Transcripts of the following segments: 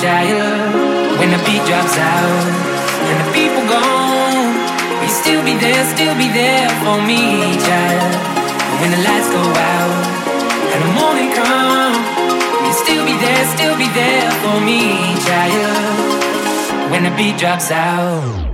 child. When the beat drops out and the people gone, we still be there, still be there for me, child. When the lights go out and the morning comes, you'll still be there, still be there for me, child. When the beat drops out.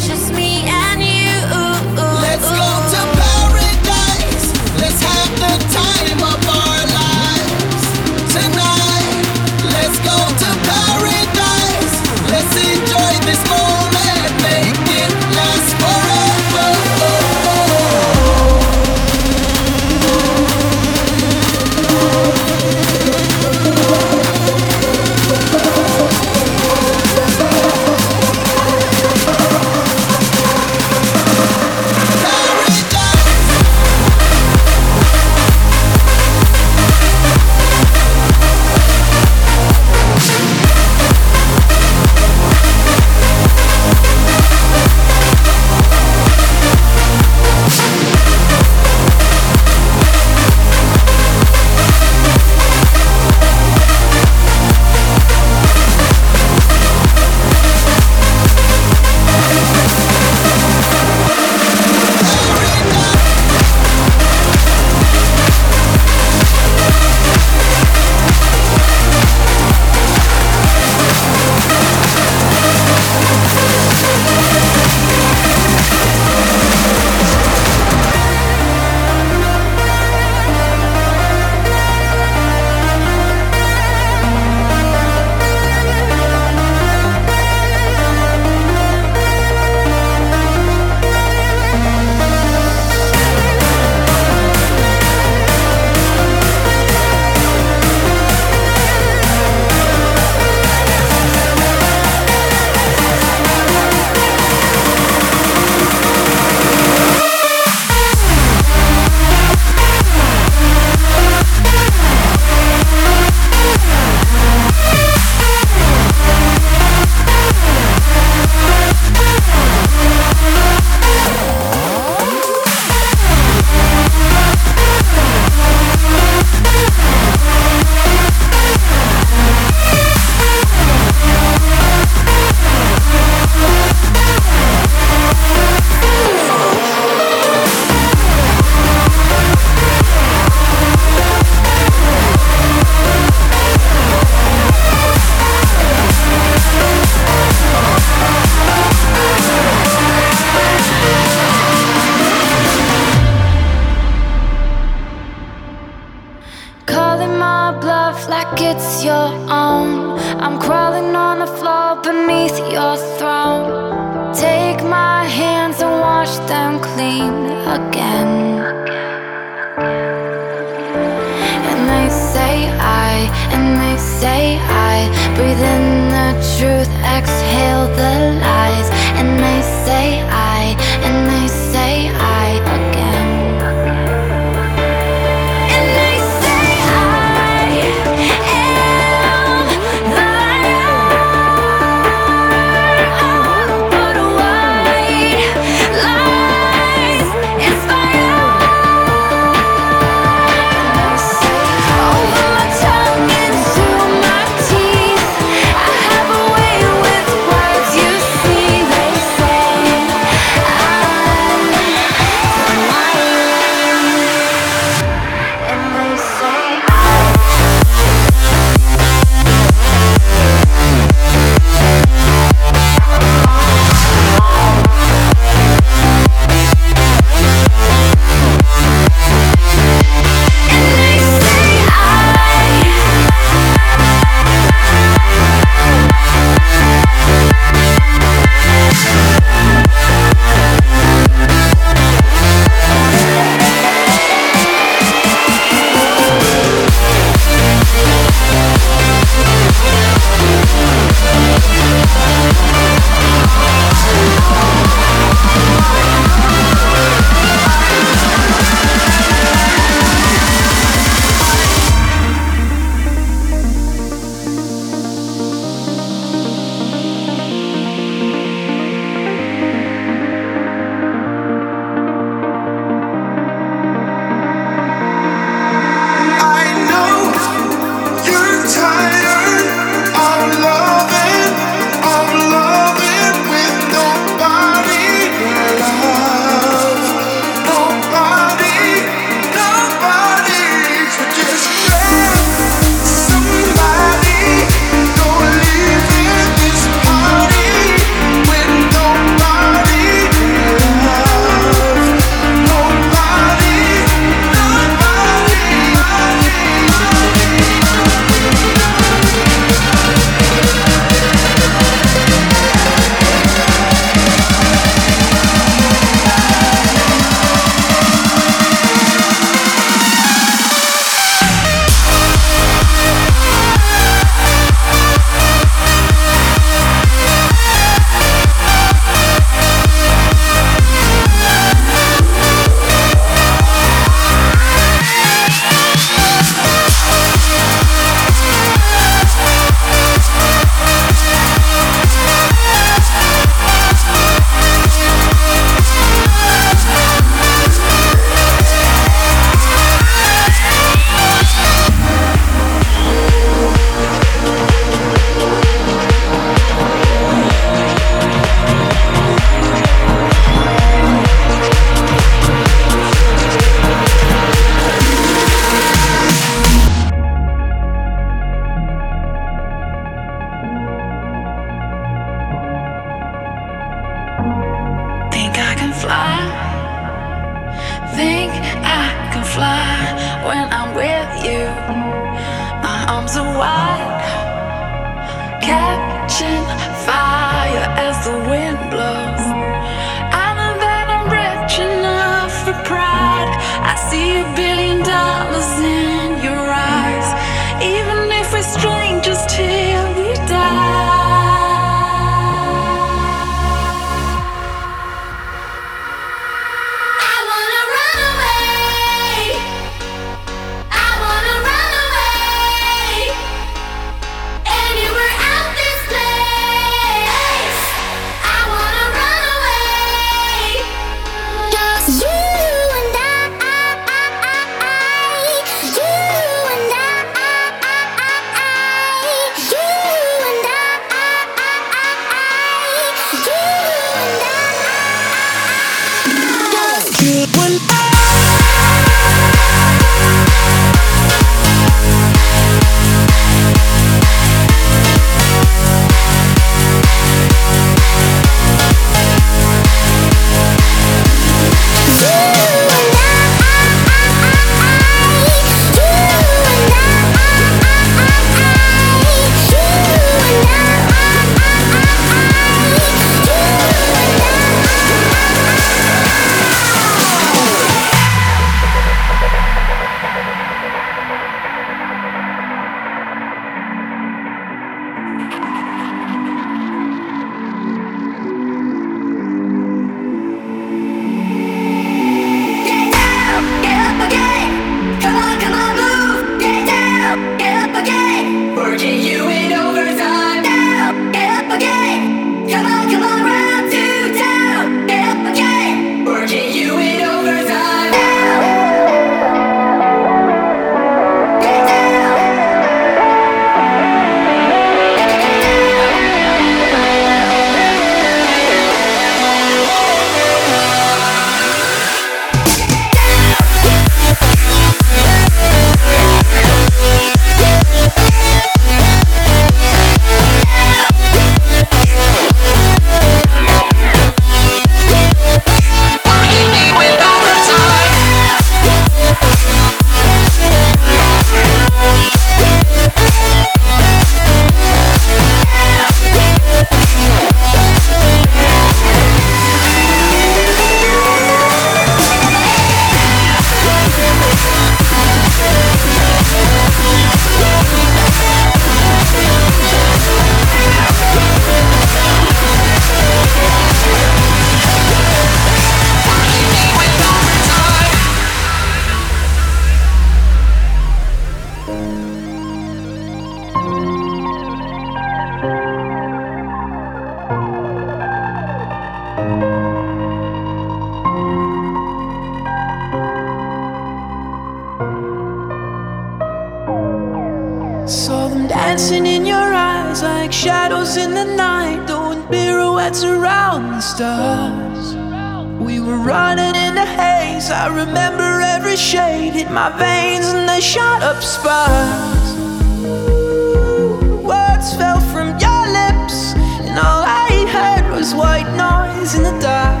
in the dark.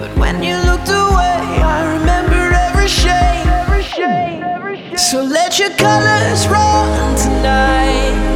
But when you looked away, I remember every shade. Every shade. So let your colors run tonight.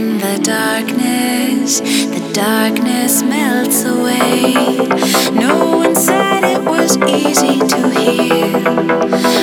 the darkness, the darkness melts away. No one said it was easy to hear.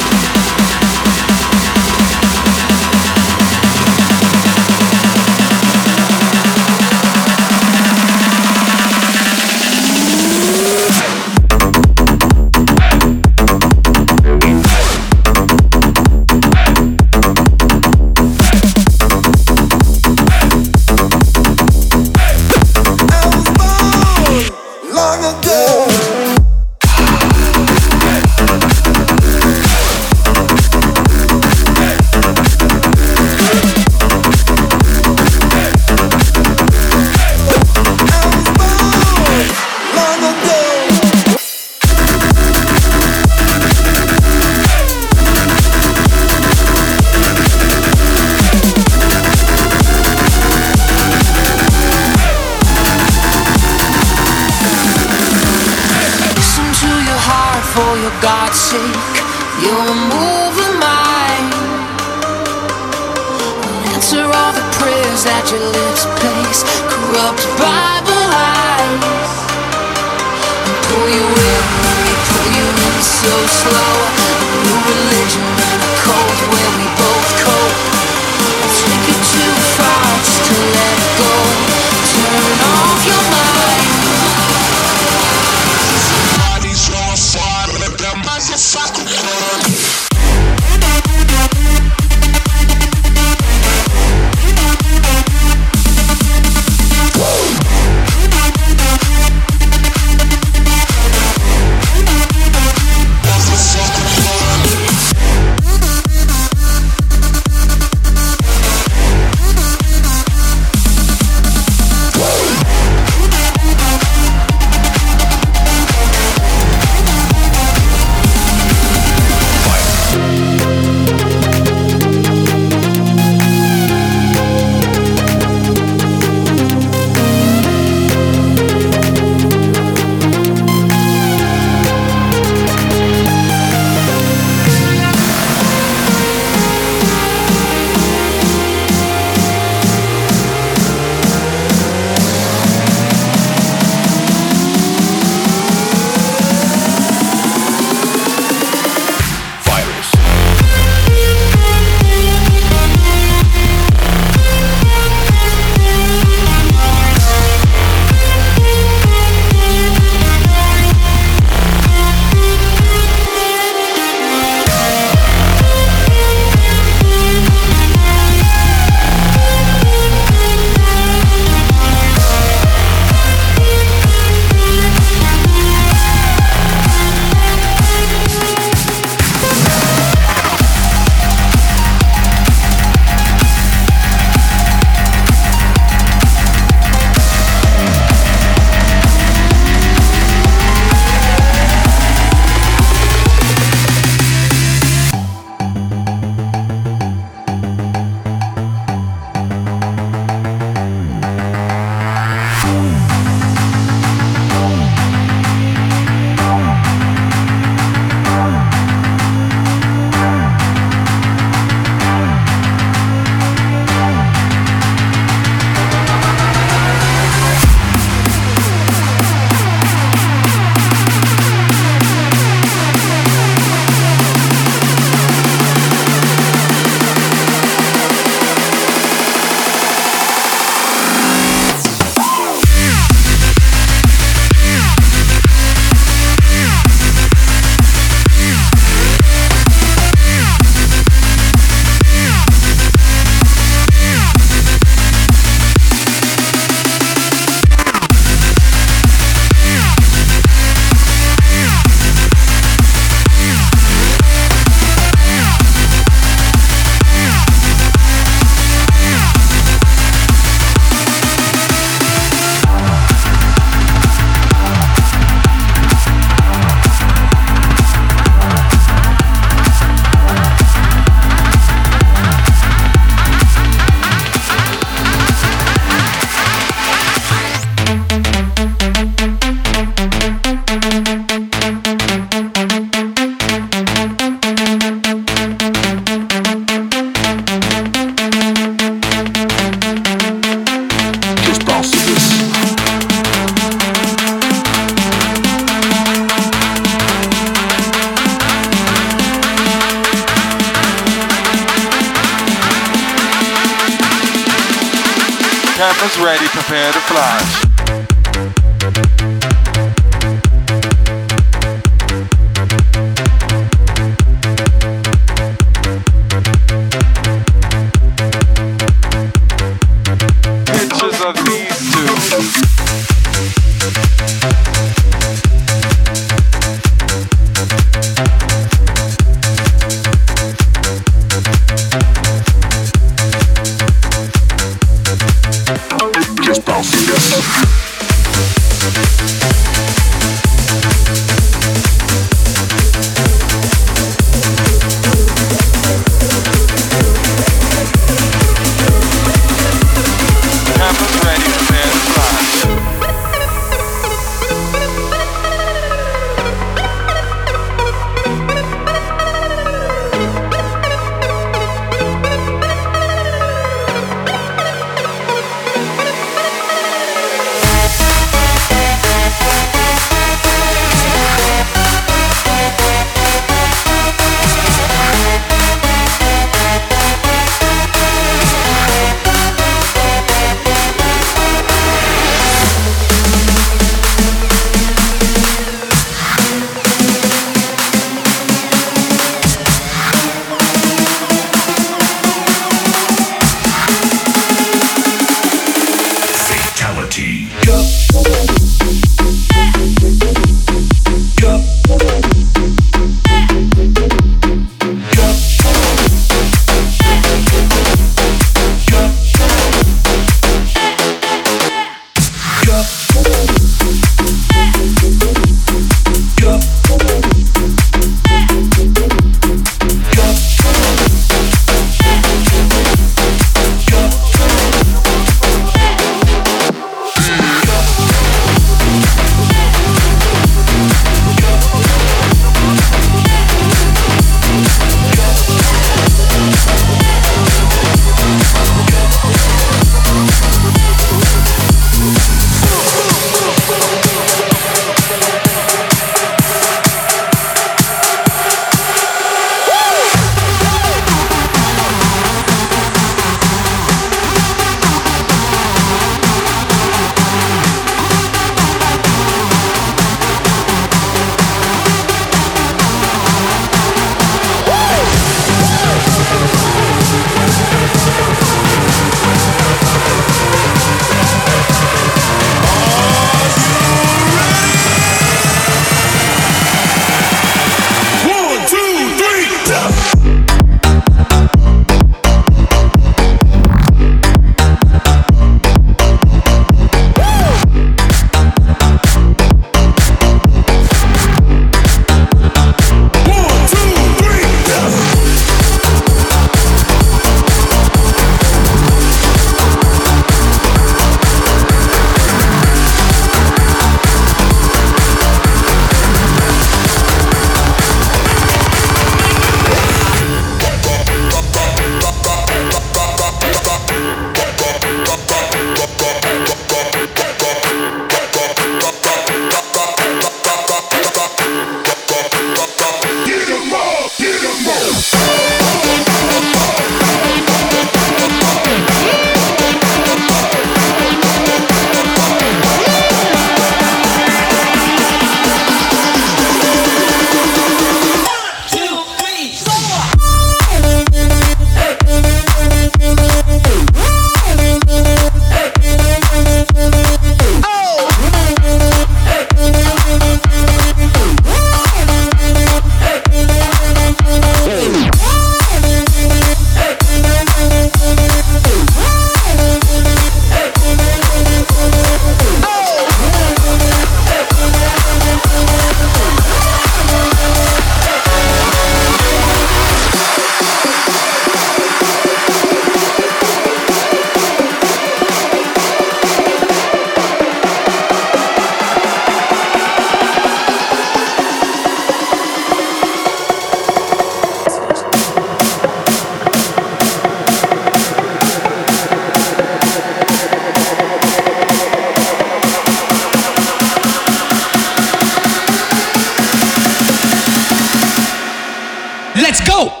Let's go.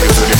music